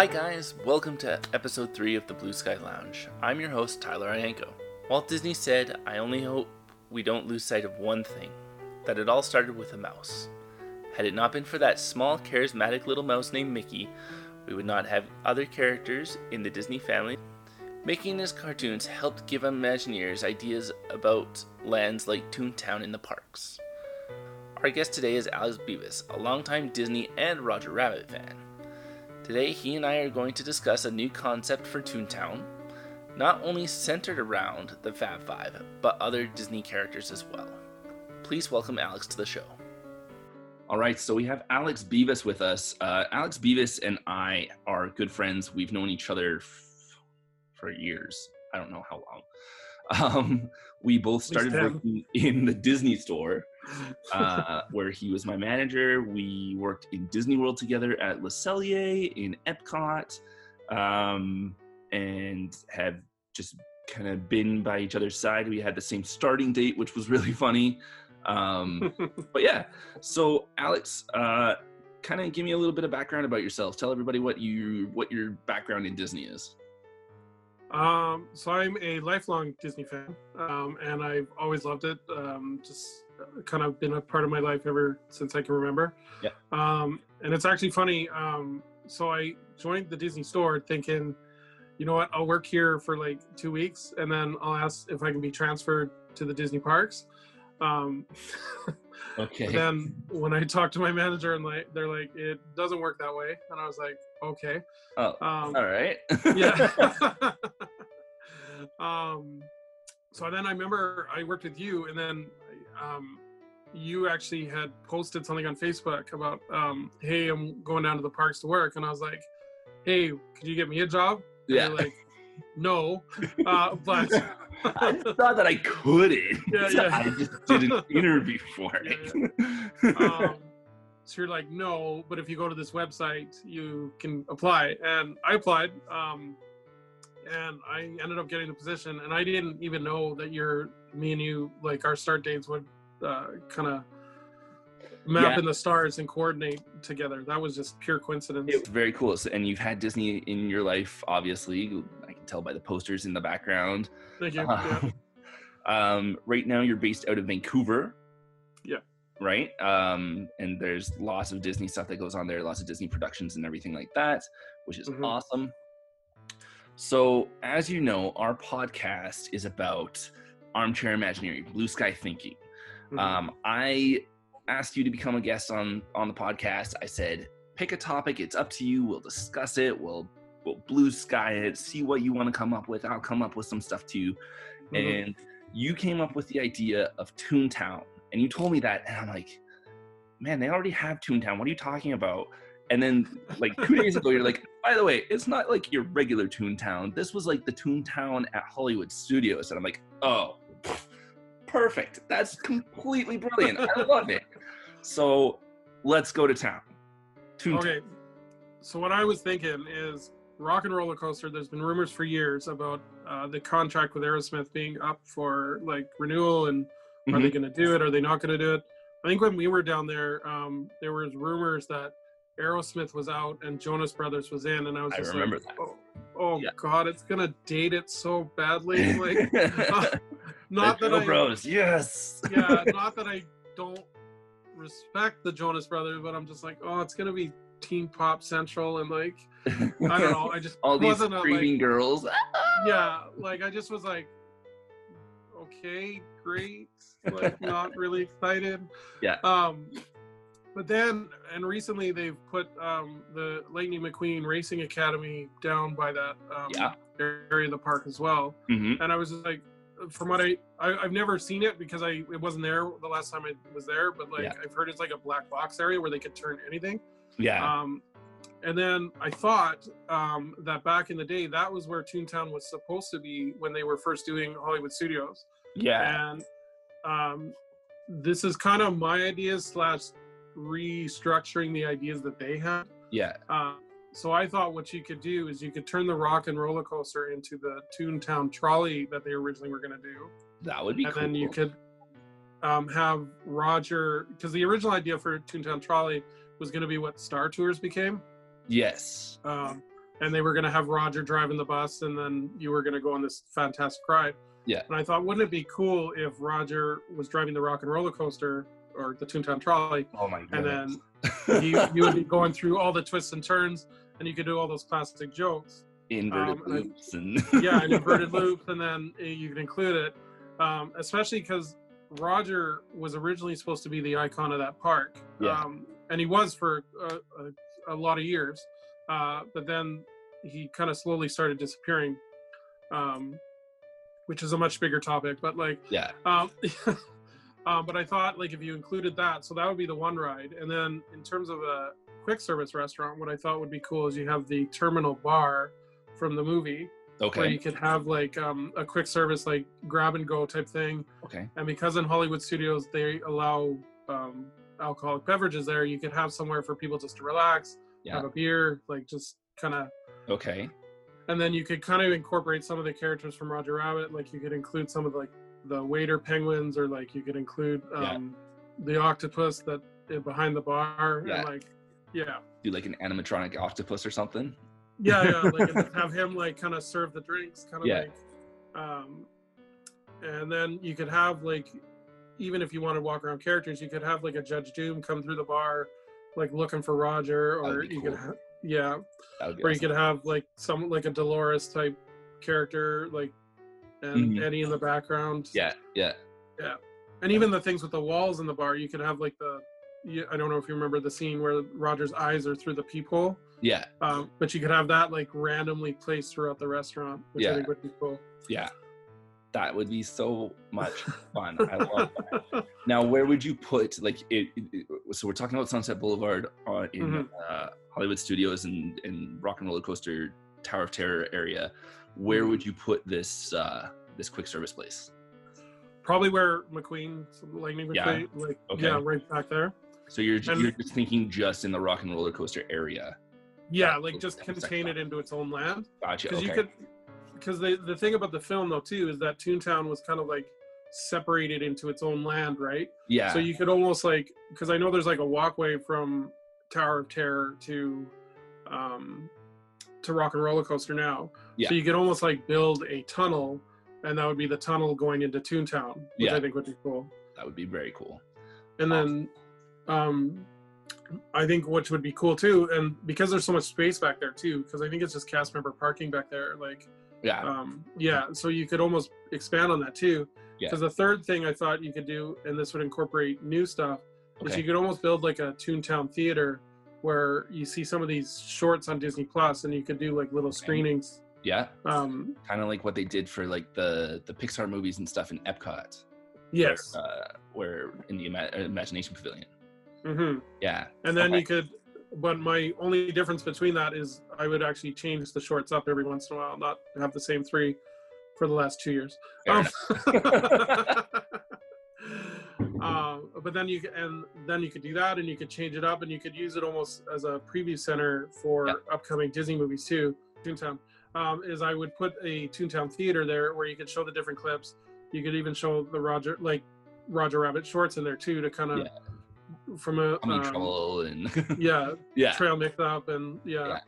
Hi, guys. Welcome to episode 3 of the Blue Sky Lounge. I'm your host, Tyler Iantkow. Walt Disney said, I only hope we don't lose sight of one thing that it all started with a mouse. Had it not been for that small, charismatic little mouse named Mickey, we would not have other characters in the Disney family. And his cartoons helped give Imagineers ideas about lands like Toontown in the parks. Our guest today is Alex Beavis, a longtime Disney and Roger Rabbit fan. Today, he and I are going to discuss a new concept for Toontown, not only centered around the Fab Five, but other Disney characters as well. Please welcome Alex to the show. All right, so we have Alex Beavis with us. Uh, Alex Beavis and I are good friends. We've known each other f- for years. I don't know how long. Um, we both started working in the Disney store, uh, where he was my manager. We worked in Disney World together at Le Cellier in Epcot, um, and have just kind of been by each other's side. We had the same starting date, which was really funny. Um, but yeah, so Alex, uh, kind of give me a little bit of background about yourself. Tell everybody what you what your background in Disney is. Um, so I'm a lifelong Disney fan, um, and I've always loved it. Um, just kind of been a part of my life ever since I can remember. Yeah. Um, and it's actually funny. Um, so I joined the Disney store thinking, you know what, I'll work here for like two weeks, and then I'll ask if I can be transferred to the Disney parks. Um, Okay. then when I talked to my manager and like they're like, it doesn't work that way, and I was like, okay. oh, Um, all right. yeah. um, so then I remember I worked with you, and then um, you actually had posted something on Facebook about, um, "Hey, I'm going down to the parks to work," and I was like, "Hey, could you get me a job?" And yeah. like, "No," uh, but I thought that I couldn't. Yeah, yeah. I just did an interview for it. um, so you're like, "No," but if you go to this website, you can apply, and I applied. Um, and I ended up getting the position, and I didn't even know that you're me and you like our start dates would uh, kind of map Yeah. in the stars and coordinate together. That was just pure coincidence. It's very cool. So, and you've had Disney in your life, obviously. I can tell by the posters in the background. Thank you. Yeah. um, right now, you're based out of Vancouver. Yeah. Right. Um, and there's lots of Disney stuff that goes on there, lots of Disney productions and everything like that, which is Mhm. awesome. So, as you know, our podcast is about armchair imagineering, blue sky thinking. Mhm. Um, I asked you to become a guest on on the podcast. I said, pick a topic. It's up to you. We'll discuss it. We'll we'll blue sky it. See what you want to come up with. I'll come up with some stuff too. Mhm. And you came up with the idea of Toontown, and you told me that, and I'm like, man, they already have Toontown. What are you talking about? And then like two days ago, you're like, by the way, it's not like your regular Toontown. This was like the Toontown at Hollywood Studios, and I'm like, oh, perfect. That's completely brilliant. I love it. So let's go to town. Toontown. Okay. So what I was thinking is Rock and Roller Coaster. There's been rumors for years about uh, the contract with Aerosmith being up for like renewal, and are Mm-hmm. they going to do it? Are they not going to do it? I think when we were down there, um, there was rumors that Aerosmith was out and Jonas Brothers was in, and I was I just remember like, that. oh, oh Yeah. God, it's gonna date it so badly. Like, not the that I, Bros. Yes. yeah, not that I don't respect the Jonas Brothers, but I'm just like, oh, it's gonna be Teen Pop Central, and like, I don't know, I just All these wasn't a, like, screaming girls. yeah, like I just was like, okay, great, like not really excited. Yeah. Um, but then and recently they've put um the Lightning McQueen Racing Academy down by that um, Yeah. area of the park as well, hmm and I was like. From what I, I I've never seen it because I it wasn't there the last time I was there, but like Yeah. I've heard it's like a black box area where they could turn anything. Yeah. Um, and then I thought um, that back in the day, that was where Toontown was supposed to be when they were first doing Hollywood Studios. yeah. And um, this is kind of my ideas slash restructuring the ideas that they had. Yeah. Uh, so I thought what you could do is you could turn the rock and roller coaster into the Toontown trolley that they originally were going to do, That would be cool. and cool. then you could um, have Roger because the original idea for Toontown trolley was going to be what Star Tours became. Yes. Um, and they were going to have Roger driving the bus, and then you were going to go on this fantastic ride. Yeah. And I thought, wouldn't it be cool if Roger was driving the rock and roller coaster or the Toontown trolley, Oh my and then you, you would be going through all the twists and turns, and you could do all those classic jokes. inverted um, loops and yeah, an inverted loops, and then you can include it, um, especially because Roger was originally supposed to be the icon of that park, Yeah. um, and he was for a, a, a lot of years, uh, but then he kind of slowly started disappearing, um, which is a much bigger topic. But like, yeah. um, um, but I thought like if you included that, so that would be the one ride, and then in terms of a quick service restaurant, what I thought would be cool is you have the terminal bar from the movie where Okay. you could have like um, a quick service like grab and go type thing Okay. and because in hollywood studios they allow um, alcoholic beverages there you could have somewhere for people just to relax Yeah. have a beer like just kind of Okay. and then you could kind of incorporate some of the characters from roger rabbit like you could include some of the, like the waiter penguins or like you could include Yeah. um, the octopus that uh, behind the bar Yeah. and like yeah Do like an animatronic octopus or something. yeah yeah like have him like kind of serve the drinks kind of Yeah. like um and then you could have like even if you want to walk around characters you could have like a judge doom come through the bar like looking for roger or you cool. could ha- yeah That would be or you could have like some like a dolores type character like and Mhm. eddie in the background Yeah. Yeah. Yeah. And even the things with the walls in the bar you could have like the i don't know if you remember the scene where roger's eyes are through the peephole Yeah. um, but you could have that like randomly placed throughout the restaurant, which Yeah. I think would be cool. Yeah. That would be so much fun. I love that. Now, where would you put like it, it- So we're talking about Sunset Boulevard uh, in Mhm. uh, Hollywood Studios and and Rock and Roller Coaster Tower of Terror area. Where Mm-hmm. would you put this uh, this quick service place? Probably where McQueen, Lightning Yeah. McQueen, like Okay. yeah, right back there. So you're And- you're just thinking just in the Rock and Roller Coaster area. Yeah, Yeah, like just contain it into its own land. Gotcha. Because Okay. you could, because the the thing about the film though too is that Toontown was kind of like separated into its own land, right? yeah. So you could almost like, because I know there's like a walkway from Tower of Terror to, um, to Rock and Roller Coaster now. Yeah. So you could almost like build a tunnel, and that would be the tunnel going into Toontown, which Yeah. I think would be cool. that would be very cool. And then, um, I think which would be cool too, and because there's so much space back there too, because I think it's just cast member parking back there, like Yeah. um, yeah so you could almost expand on that too Yeah. because the third thing i thought you could do and this would incorporate new stuff is you could almost build like a toontown theater where you see some of these shorts on disney plus and you could do like little screenings Yeah. um Kind of like what they did for like the the Pixar movies and stuff in Epcot. yes Uh, where in the Ima- uh, Imagination Pavilion. Mm-hmm. Yeah. and then Okay. you could but my only difference between that is i would actually change the shorts up every once in a while not have the same three for the last two years Fair Um, uh, but then you and then you could do that and you could change it up and you could use it almost as a preview center for Yeah. upcoming disney movies too toontown um, is i would put a toontown theater there where you could show the different clips you could even show the roger like roger rabbit shorts in there too to kind of from a um, Trouble and yeah yeah. trail mix up and yeah. Yeah.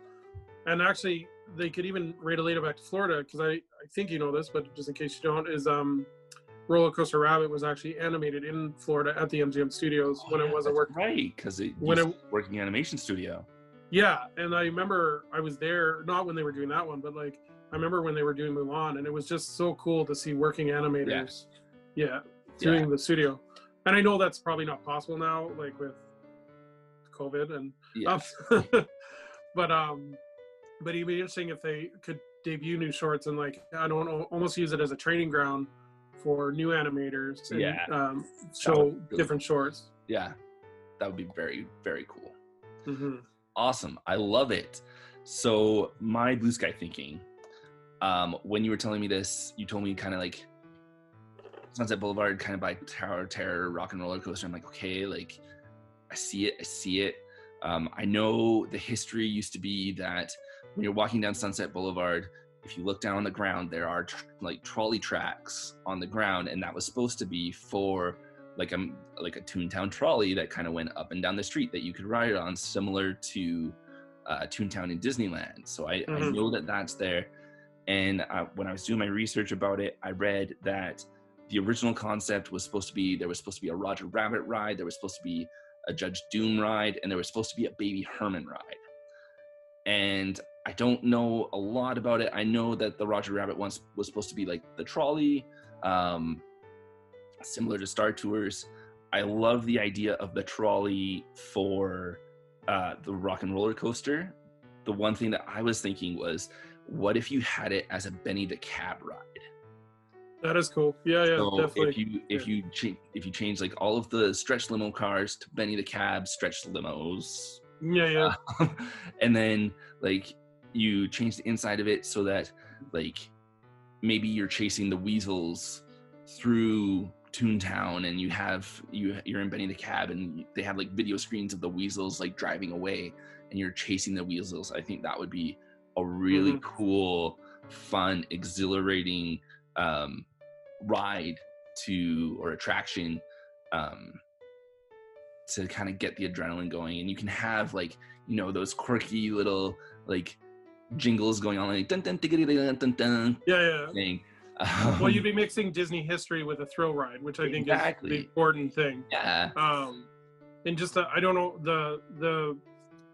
and actually they could even relate it back to florida because I, I think you know this but just in case you don't is um roller coaster rabbit was actually animated in florida at the mgm studios when Oh, it was a working. right because it when it- working animation studio. yeah and i remember i was there not when they were doing that one but like i remember when they were doing mulan and it was just so cool to see working animators yeah doing Yeah. the studio and i know that's probably not possible now like with covid and Yeah. Um, but um, but it'd be interesting if they could debut new shorts and like I don't know, almost use it as a training ground for new animators and Yeah. um, show really different shorts. yeah. That would be very very cool. hmm Awesome. I love it. So my blue sky thinking. Um, when you were telling me this, you told me kind of like Sunset Boulevard, kind of by Tower Terror, Rock and Roller Coaster. I'm like, okay, like I see it, I see it. Um, I know the history used to be that when you're walking down Sunset Boulevard, if you look down on the ground, there are tr- like trolley tracks on the ground, and that was supposed to be for like a like a Toontown trolley that kind of went up and down the street that you could ride on, similar to uh, Toontown in Disneyland. So I, I Mhm. know that that's there. And uh, when I was doing my research about it, I read that the original concept was supposed to be there was supposed to be a Roger Rabbit ride, there was supposed to be a Judge Doom ride, and there was supposed to be a Baby Herman ride. And I don't know a lot about it. I know that the Roger Rabbit once was supposed to be like the trolley, um, similar to Star Tours. I love the idea of the trolley for uh, the rock and roller coaster. The one thing that I was thinking was, what if you had it as a Benny the Cab ride? That is cool. Yeah, yeah, so definitely. if you if you cha- if you change like all of the stretch limo cars to Benny the Cab stretch limos, yeah, yeah. uh, and then like you change the inside of it so that like maybe you're chasing the weasels through Toontown and you have you you're in Benny the Cab and they have like video screens of the weasels like driving away and you're chasing the weasels. I think that would be a really Mhm. cool, fun, exhilarating um, ride to or attraction um, to kind of get the adrenaline going. And you can have like you know those quirky little like jingles going on like dun dun dun dun dun yeah, yeah. thing. Well, Um, you'd be mixing Disney history with a thrill ride, which I think is the important thing. yeah Um, and just uh, I don't know the the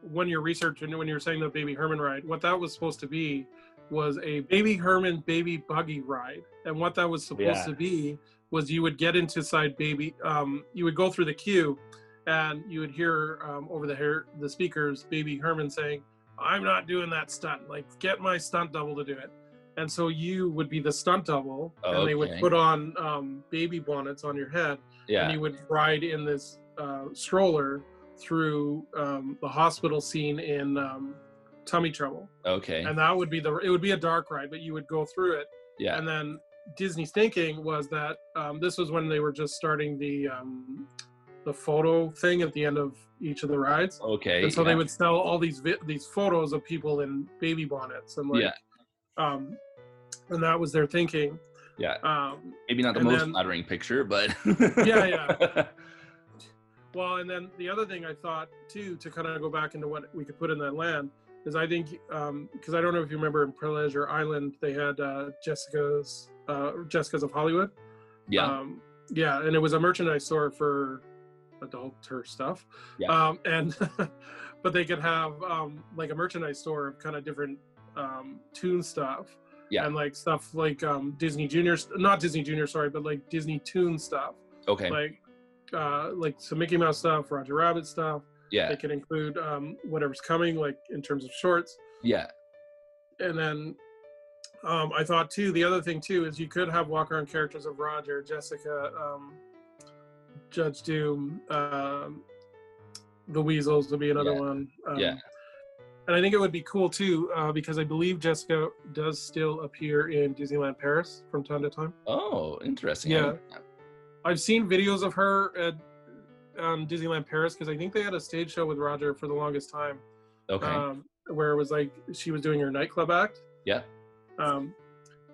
when you're researching when you're saying the Baby Herman ride, what that was supposed to be was a Baby Herman baby buggy ride, and what that was supposed Yeah. to be was you would get into side baby, um, you would go through the queue, and you would hear um, over the hair the speakers Baby Herman saying, "I'm not doing that stunt. Like, get my stunt double to do it." And so you would be the stunt double, and they would Okay. put on um, baby bonnets on your head, and you would ride in this uh, stroller through um, the hospital scene in um, Tummy Trouble, okay and that would be the it would be a dark ride, but you would go through it, yeah and then Disney's thinking was that um, this was when they were just starting the um, the photo thing at the end of each of the rides, okay and so yeah. they would sell all these vi- these photos of people in baby bonnets and like, Yeah. um, and that was their thinking. yeah Um, maybe not the most then- flattering picture but Yeah, yeah. Well, and then the other thing I thought too, to kind of go back into what we could put in that land, is I think because I don't know if you remember in Pleasure Island they had uh, Jessica's uh, Jessica's of Hollywood. yeah Um, yeah, and it was a merchandise store for adulter stuff. Yeah. Um, and but they could have um, like a merchandise store of kind of different um, tune stuff. Yeah. And like stuff like um, Disney Junior, not Disney Junior, sorry, but like Disney Toon stuff okay like uh like some mickey mouse stuff roger rabbit stuff yeah they can include um whatever's coming like in terms of shorts yeah and then um i thought too the other thing too is you could have walk around characters of roger jessica um judge doom um the weasels would be another Yeah. one um, Yeah. and i think it would be cool too uh, because i believe jessica does still appear in disneyland paris from time to time oh interesting Yeah. I've seen videos of her at um, Disneyland Paris because I think they had a stage show with Roger for the longest time, okay um, where it was like she was doing her nightclub act. Yeah. Um,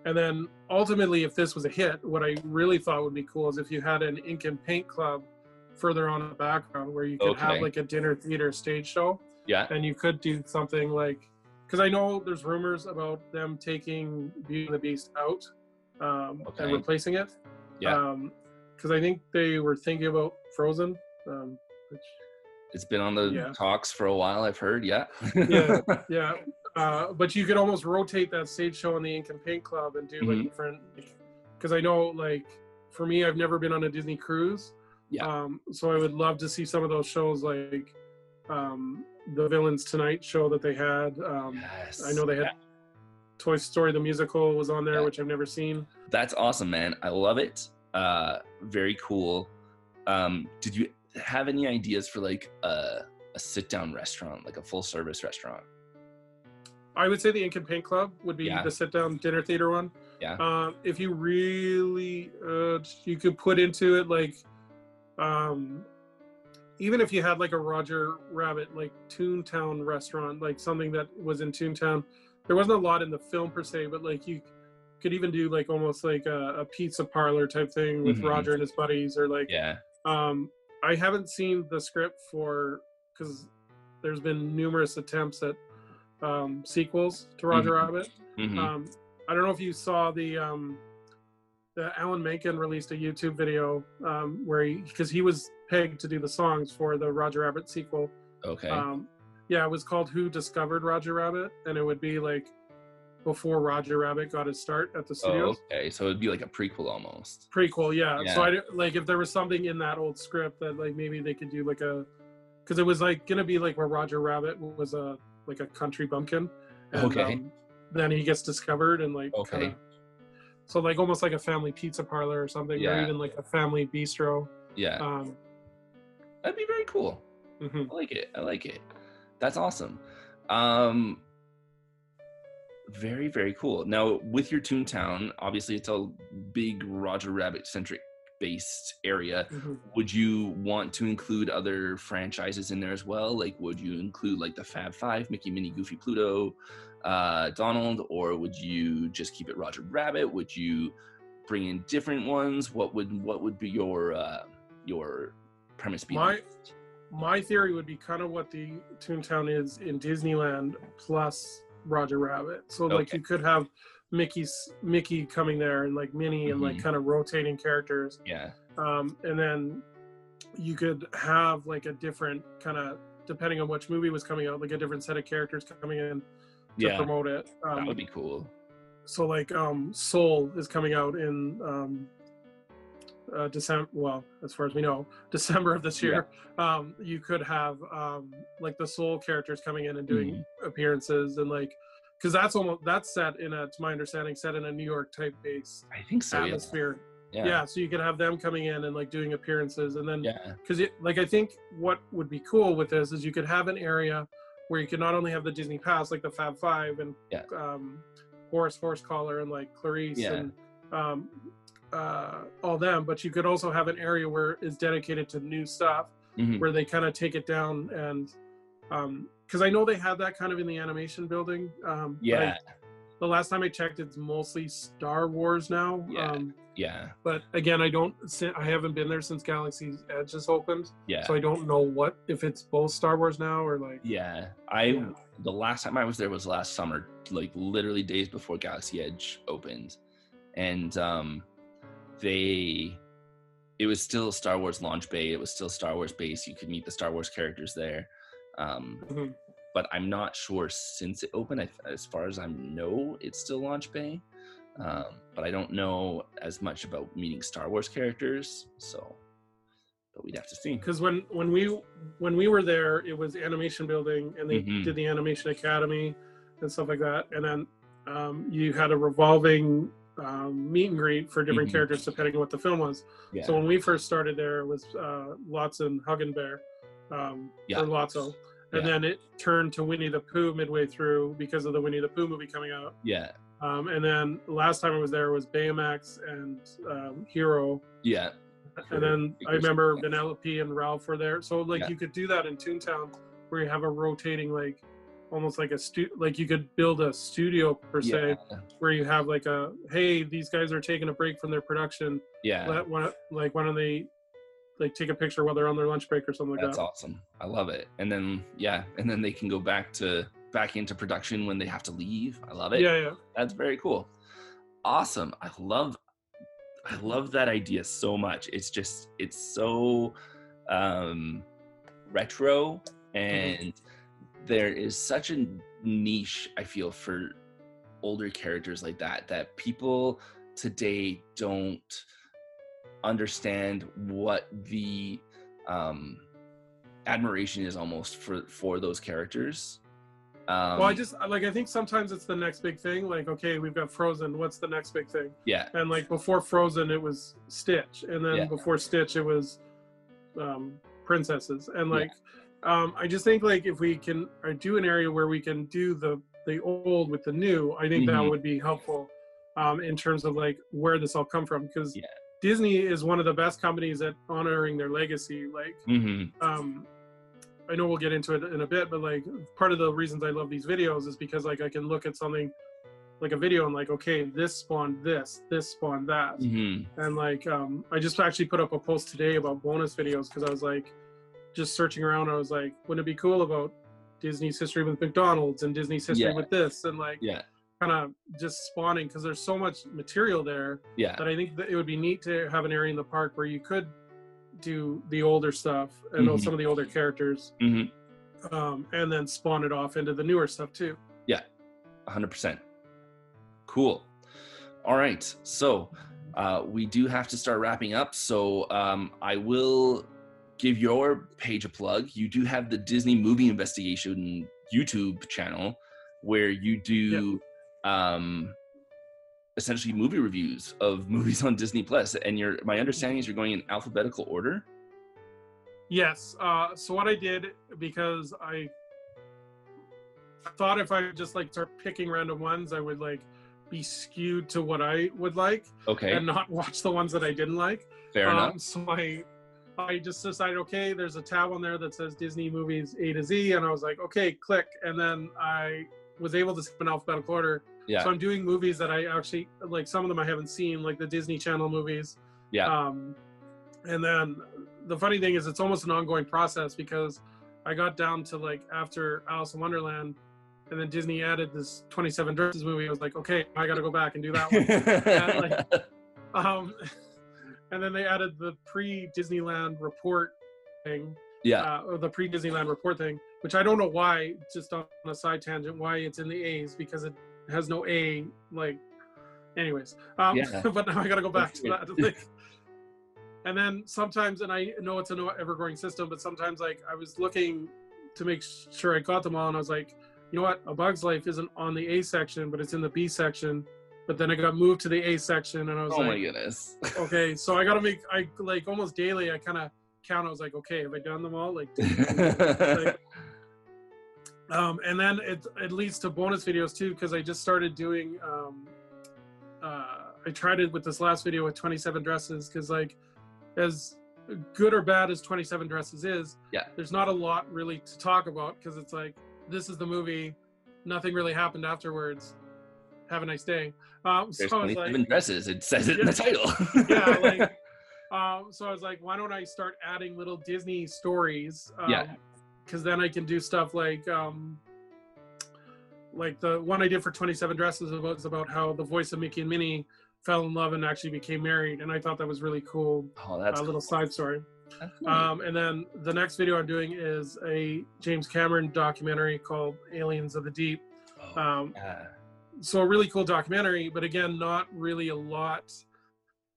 and then ultimately, if this was a hit, what I really thought would be cool is if you had an ink and paint club further on in the background where you could have like a dinner theater stage show, yeah and you could do something like because I know there's rumors about them taking Beauty and the Beast out um, Okay. and replacing it. Yeah. Because I think they were thinking about Frozen. Um, which, it's been on the Yeah. talks for a while i've heard yeah Yeah. yeah. Uh, but you could almost rotate that stage show in the Ink and Paint Club and do like Mhm. different. Because I know, like, for me, I've never been on a Disney cruise. Yeah. Um, so I would love to see some of those shows, like um, the Villains Tonight show that they had. Um, yes I know they had Toy Story the musical was on there, Yeah. which I've never seen. That's awesome, man. I love it. Uh, very cool. Um, did you have any ideas for like a, a sit down restaurant, like a full service restaurant? I would say the Ink and Paint Club would be Yeah. the sit down dinner theater one. Yeah. Um, if you really, uh, you could put into it like, um, even if you had like a Roger Rabbit like Toontown restaurant, like something that was in Toontown, there wasn't a lot in the film per se, but like you could even do like almost like a, a pizza parlor type thing with Mhm. Roger and his buddies, or like Yeah. um, I haven't seen the script for because there's been numerous attempts at um, sequels to Roger Mhm. Rabbit. Mhm. Um, I don't know if you saw the um, the Alan Menken released a YouTube video um, where he because he was pegged to do the songs for the Roger Rabbit sequel. okay. Um, yeah, it was called "Who Discovered Roger Rabbit," and it would be like before Roger Rabbit got his start at the oh, okay. So it'd be like a prequel almost. Prequel, yeah. So I like if there was something in that old script that like maybe they could do like a because it was like gonna be like where Roger Rabbit was a like a country bumpkin. And, Okay. um, then he gets discovered and like Okay. kinda- so like almost like a family pizza parlor or something, or even like a family bistro. Yeah. Um, That'd be very cool. mhm. I like it. I like it. That's awesome. Um very, very cool. Now with your Toontown, obviously it's a big Roger Rabbit centric based area. Mhm. Would you want to include other franchises in there as well? Like would you include like the Fab Five, Mickey, Minnie, Goofy, Pluto, uh, Donald, or would you just keep it Roger Rabbit? Would you bring in different ones? What would what would be your uh your premise be? My my theory would be kind of what the Toontown is in Disneyland plus Roger Rabbit. So like you could have Mickey's Mickey coming there and like Minnie and like Mhm. kind of rotating characters. yeah. Um, and then you could have like a different kind of depending on which movie was coming out, like a different set of characters coming in to Yeah. promote it. That Um, would be cool. so like um Soul is coming out in um uh December well, as far as we know, December of this year. Yeah. Um you could have um like the Soul characters coming in and doing Mm-hmm. appearances and like because that's almost that's set in a to my understanding set in a New York type base I think so. Yeah. atmosphere. Yeah. Yeah. so you could have them coming in and like doing appearances and then Yeah. because it like I think what would be cool with this is you could have an area where you could not only have the Disney Pass like the Fab Five and Yeah. um, Horace Horsecollar and like Clarice Yeah. and um, uh, all them, but you could also have an area where it's dedicated to new stuff Mhm. where they kind of take it down and because I know they had that kind of in the animation building. Um, but I- Yeah. the last time I checked, it's mostly Star Wars now. Yeah. Um, Yeah. but again, I don't. I haven't been there since Galaxy's Edge has opened, Yeah. so I don't know what if it's both Star Wars now or like. Yeah. I Yeah. the last time I was there was last summer, like literally days before Galaxy Edge opened. And um they it was still Star Wars launch bay. It was still Star Wars base. You could meet the Star Wars characters there. Um Mhm. but I'm not sure since it opened. I, as far as I know, it's still launch bay. Um, but I don't know as much about meeting Star Wars characters, so but we'd have to see. Because when when we when we were there, it was animation building, and they Mhm. did the animation academy and stuff like that. And then um, you had a revolving um, meet and greet for different Mhm. characters depending on what the film was. Yeah. So when we first started there, it was uh, Lots-o'-Huggin' Bear, um, Yeah. or Lotso. And Yeah. then it turned to Winnie the Pooh midway through because of the Winnie the Pooh movie coming out. yeah. Um, and then last time I was there was Baymax and um, Hero. Yeah. And then I remember Vanellope and Ralph were there. So like Yeah. you could do that in Toontown where you have a rotating like almost like a stu like you could build a studio per se Yeah. where you have like a hey these guys are taking a break from their production Yeah. let why, like why don't they like take a picture while they're on their lunch break or something like that. That's awesome. I love it. And then yeah, and then they can go back to back into production when they have to leave. I love it. yeah yeah That's very cool. Awesome. I love I love that idea so much. It's just it's so um retro and there is such a niche I feel for older characters like that that people today don't understand what the um admiration is almost for for those characters. Um, well i just like i think sometimes it's the next big thing like okay we've got frozen what's the next big thing yeah, and like before frozen it was stitch and then Yeah. before stitch it was um princesses and like um i just think like if we can do an area where we can do the the old with the new i think that Mhm. would be helpful um in terms of like where this all come from because Yeah. Disney is one of the best companies at honoring their legacy like hmm um I know we'll get into it in a bit, but like part of the reasons I love these videos is because like I can look at something like a video and like, okay, this spawned this, this spawned that. hmm And like um I just actually put up a post today about bonus videos because I was like just searching around, I was like, wouldn't it be cool about Disney's history with McDonald's and Disney's history Yeah. with this and like Yeah. Kind of just spawning because there's so much material there Yeah. that I think that it would be neat to have an area in the park where you could do the older stuff and Mhm. some of the older characters Mhm. um, and then spawn it off into the newer stuff too. yeah 100%. Cool. All right. So uh, we do have to start wrapping up. So um, I will give your page a plug. You do have the Disney Movie Investigation YouTube channel where you do um, essentially movie reviews of movies on Disney Plus. And your my understanding is you're going in alphabetical order. Yes. Uh, so what I did because I thought if I just like start picking random ones, I would like be skewed to what I would like Okay. and not watch the ones that I didn't like. Fair enough. Um, so I, I just decided, okay, there's a tab on there that says Disney movies A to Z, and I was like, okay, click, and then I was able to skip in alphabetical order. Yeah. So I'm doing movies that I actually like. Some of them I haven't seen, like the Disney Channel movies. Yeah. Um, and then the funny thing is, it's almost an ongoing process because I got down to like after Alice in Wonderland, and then Disney added this 27 Dresses movie. I was like, okay, I got to go back and do that one. Um, and then they added the pre Disneyland report thing, yeah. uh, or the pre Disneyland report thing, which I don't know why, just on a side tangent, why it's in the A's because it has no A. Like, anyways. Um, Yeah. but now I got to go back That's to that. Like, and then sometimes, and I know it's an ever growing system, but sometimes, like, I was looking to make sure I got them all, and I was like, you know what? A Bug's Life isn't on the A section, but it's in the B section. But then I got moved to the A section, and I was oh like, oh my goodness. okay, so I gotta make I like almost daily. I kind of count. I was like, okay, have I done them all? Like, um, and then it it leads to bonus videos too because I just started doing. Um, uh, I tried it with this last video with 27 dresses because like, as good or bad as 27 dresses is, Yeah. there's not a lot really to talk about because it's like this is the movie, nothing really happened afterwards. Have a nice day. Um, so There's I 27 like, dresses. It says it in the title. yeah, like um, so I was like, why don't I start adding little Disney stories? Um, Yeah. Because then I can do stuff like, um, like the one I did for 27 Dresses about, was about how the voice of Mickey and Minnie fell in love and actually became married, and I thought that was really cool. oh, that's a little side story. Cool. Um, and then the next video I'm doing is a James Cameron documentary called Aliens of the Deep. Oh, Um, yeah. so a really cool documentary but again not really a lot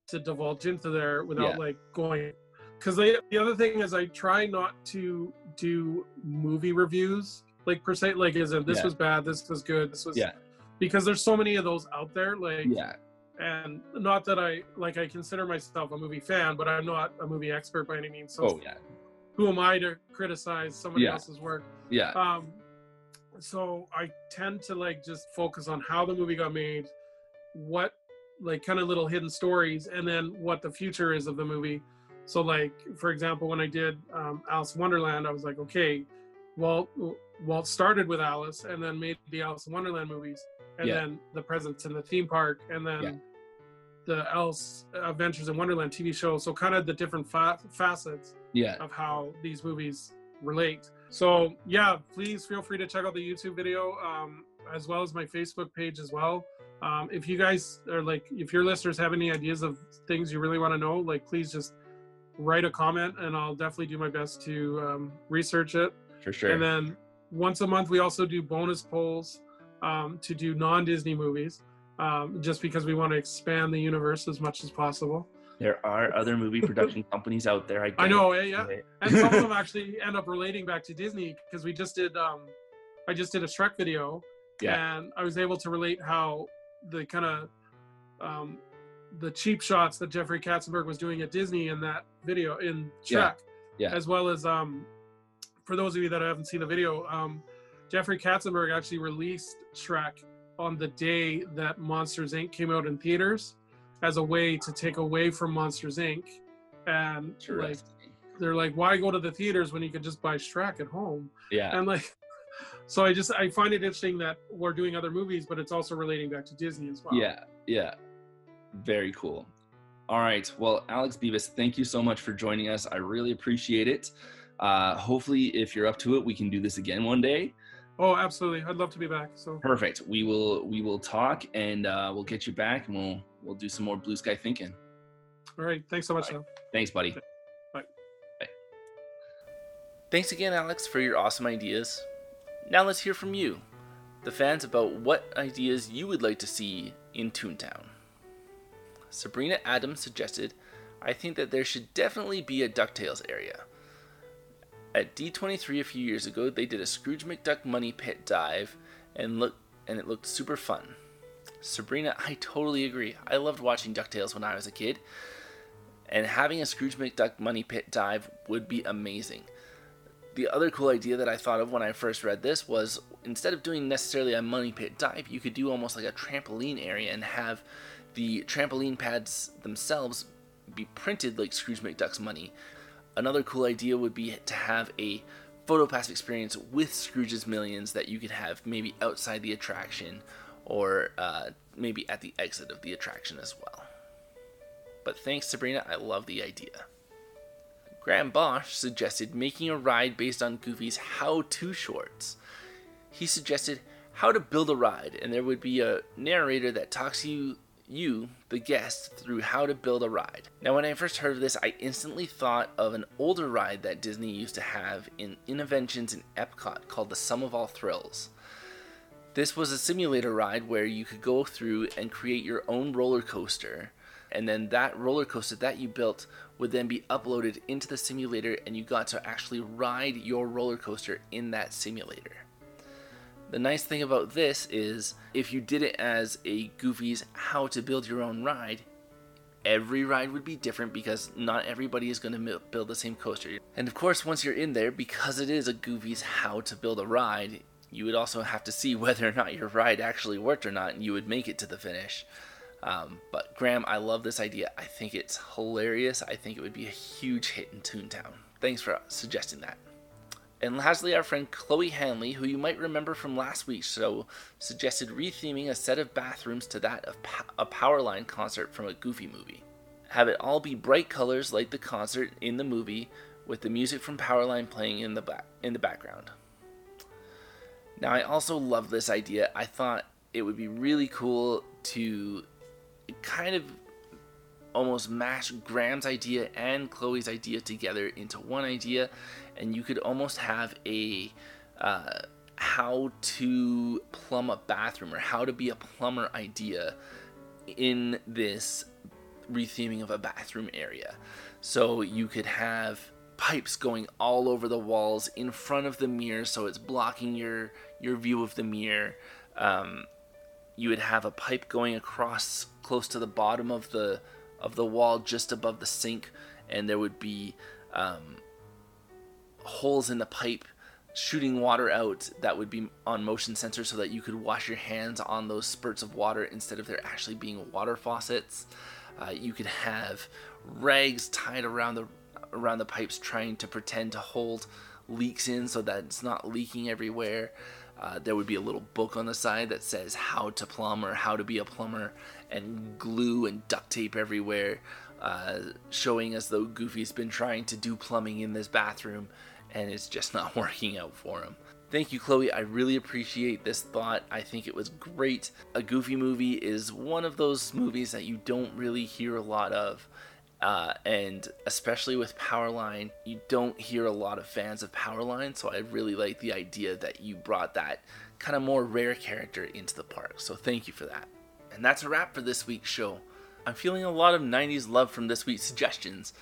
to divulge into there without Yeah. like going because the the other thing is i try not to do movie reviews like per se like is it this Yeah. was bad this was good this was Yeah. because there's so many of those out there like Yeah. and not that i like i consider myself a movie fan but i'm not a movie expert by any means so Oh, yeah. who am i to criticize somebody Yeah. else's work Yeah. um so i tend to like just focus on how the movie got made what like kind of little hidden stories and then what the future is of the movie so like for example when i did um, alice in wonderland i was like okay walt walt started with alice and then made the alice in wonderland movies and Yeah. then the presence in the theme park and then Yeah. the alice adventures in wonderland tv show so kind of the different fa- facets Yeah. of how these movies relate. So yeah, please feel free to check out the YouTube video um, as well as my Facebook page as well. Um, if you guys are like, if your listeners have any ideas of things you really want to know, like please just write a comment and I'll definitely do my best to um, research it. For sure. And then once a month, we also do bonus polls um, to do non-Disney movies, um, just because we want to expand the universe as much as possible. there are other movie production companies out there. I, I know, it. yeah. and some of them actually end up relating back to Disney because we just did um I just did a Shrek video Yeah. and I was able to relate how the kind of um the cheap shots that Jeffrey Katzenberg was doing at Disney in that video in Yeah. Shrek Yeah. as well as um for those of you that haven't seen the video um Jeffrey Katzenberg actually released Shrek on the day that Monsters Inc came out in theaters as a way to take away from Monsters Inc and like they're like, why go to the theaters when you could just buy Shrek at home? Yeah. And like, so I just I find it interesting that we're doing other movies, but it's also relating back to Disney as well. Yeah. Yeah. Very cool. All right. Well, Alex Beavis, thank you so much for joining us. I really appreciate it. Uh, hopefully, if you're up to it, we can do this again one day. Oh, absolutely! I'd love to be back. So Perfect. We will we will talk and uh, we'll get you back and we'll we'll do some more blue sky thinking. all right, thanks so much. Bye. Sam. Thanks, buddy. Bye. Thanks again, Alex, for your awesome ideas. Now let's hear from you, the fans, about what ideas you would like to see in Toontown. Sabrina Adams suggested, I think that there should definitely be a DuckTales area. At D23 a few years ago, they did a Scrooge McDuck money pit dive and look and it looked super fun. Sabrina, I totally agree. I loved watching DuckTales when I was a kid, and having a Scrooge McDuck money pit dive would be amazing the other cool idea that I thought of when I first read this was instead of doing necessarily a money pit dive, you could do almost like a trampoline area and have the trampoline pads themselves be printed like Scrooge McDuck's money. Another cool idea would be to have a PhotoPass experience with Scrooge's Millions that you could have maybe outside the attraction or uh, maybe at the exit of the attraction as well. But thanks, Sabrina, I love the idea. Graeme Bosch suggested making a ride based on Goofy's how to shorts. He suggested how to build a ride, and there would be a narrator that talks you, you, the guest, through how to build a ride. Now, when I first heard of this, I instantly thought of an older ride that Disney used to have in Innoventions in Epcot called the Sum of All Thrills. This was a simulator ride where you could go through and create your own roller coaster, and then that roller coaster that you built would then be uploaded into the simulator and you got to actually ride your roller coaster in that simulator. The nice thing about this is if you did it as a Goofy's how to build your own ride, every ride would be different because not everybody is going to build the same coaster. And of course, once you're in there, because it is a Goofy's how to build a ride, you would also have to see whether or not your ride actually worked or not and you would make it to the finish. Um, but Graeme, I love this idea. I think it's hilarious. I think it would be a huge hit in Toontown. Thanks for suggesting that. And lastly, our friend Chloe Hanley, who you might remember from last week's show, suggested retheming a set of bathrooms to that of a Powerline concert from a Goofy movie. Have it all be bright colors like the concert in the movie, with the music from Powerline playing in the back in the background. Now, I also love this idea. I thought it would be really cool to kind of almost mash Graeme's idea and Chloe's idea together into one idea, and you could almost have a uh, how to plumb a bathroom or how to be a plumber idea in this retheming of a bathroom area. So you could have pipes going all over the walls in front of the mirror, so it's blocking your your view of the mirror. Um, you would have a pipe going across close to the bottom of the of the wall just above the sink and there would be um, holes in the pipe shooting water out that would be on motion sensors so that you could wash your hands on those spurts of water instead of there actually being water faucets. Uh, you could have rags tied around the around the pipes trying to pretend to hold leaks in so that it's not leaking everywhere uh, there would be a little book on the side that says how to plumb or how to be a plumber, and glue and duct tape everywhere, uh, showing us though Goofy's been trying to do plumbing in this bathroom and it's just not working out for him. Thank you, Chloe. I really appreciate this thought. I think it was great. A Goofy movie is one of those movies that you don't really hear a lot of. Uh, and especially with Powerline, you don't hear a lot of fans of Powerline, so I really like the idea that you brought that kind of more rare character into the park. So thank you for that. And that's a wrap for this week's show. I'm feeling a lot of 90s love from this week's suggestions.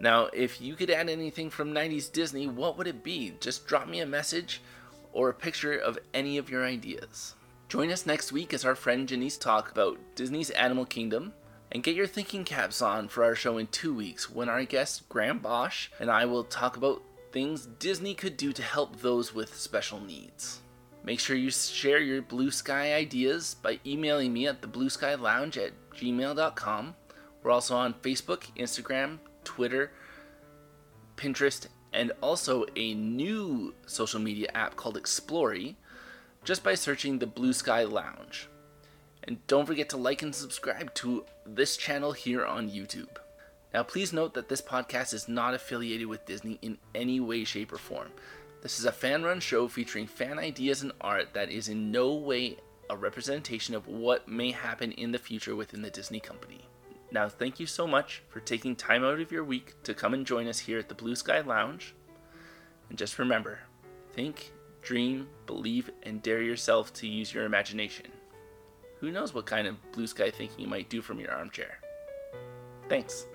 Now, if you could add anything from 90s Disney, what would it be? Just drop me a message or a picture of any of your ideas. Join us next week as our friend Janice talk about Disney's Animal Kingdom, and get your thinking caps on for our show in two weeks when our guest Graeme Bosch and I will talk about things Disney could do to help those with special needs. Make sure you share your blue sky ideas by emailing me at the blue sky lounge at gmail.com. We're also on Facebook, Instagram, Twitter, Pinterest, and also a new social media app called Explorii just by searching the Blue Sky Lounge. And don't forget to like and subscribe to this channel here on YouTube. Now, please note that this podcast is not affiliated with Disney in any way, shape, or form. This is a fan run show featuring fan ideas and art that is in no way a representation of what may happen in the future within the Disney company. Now, thank you so much for taking time out of your week to come and join us here at the Blue Sky Lounge. And just remember think, dream, believe, and dare yourself to use your imagination. Who knows what kind of blue sky thinking you might do from your armchair? Thanks.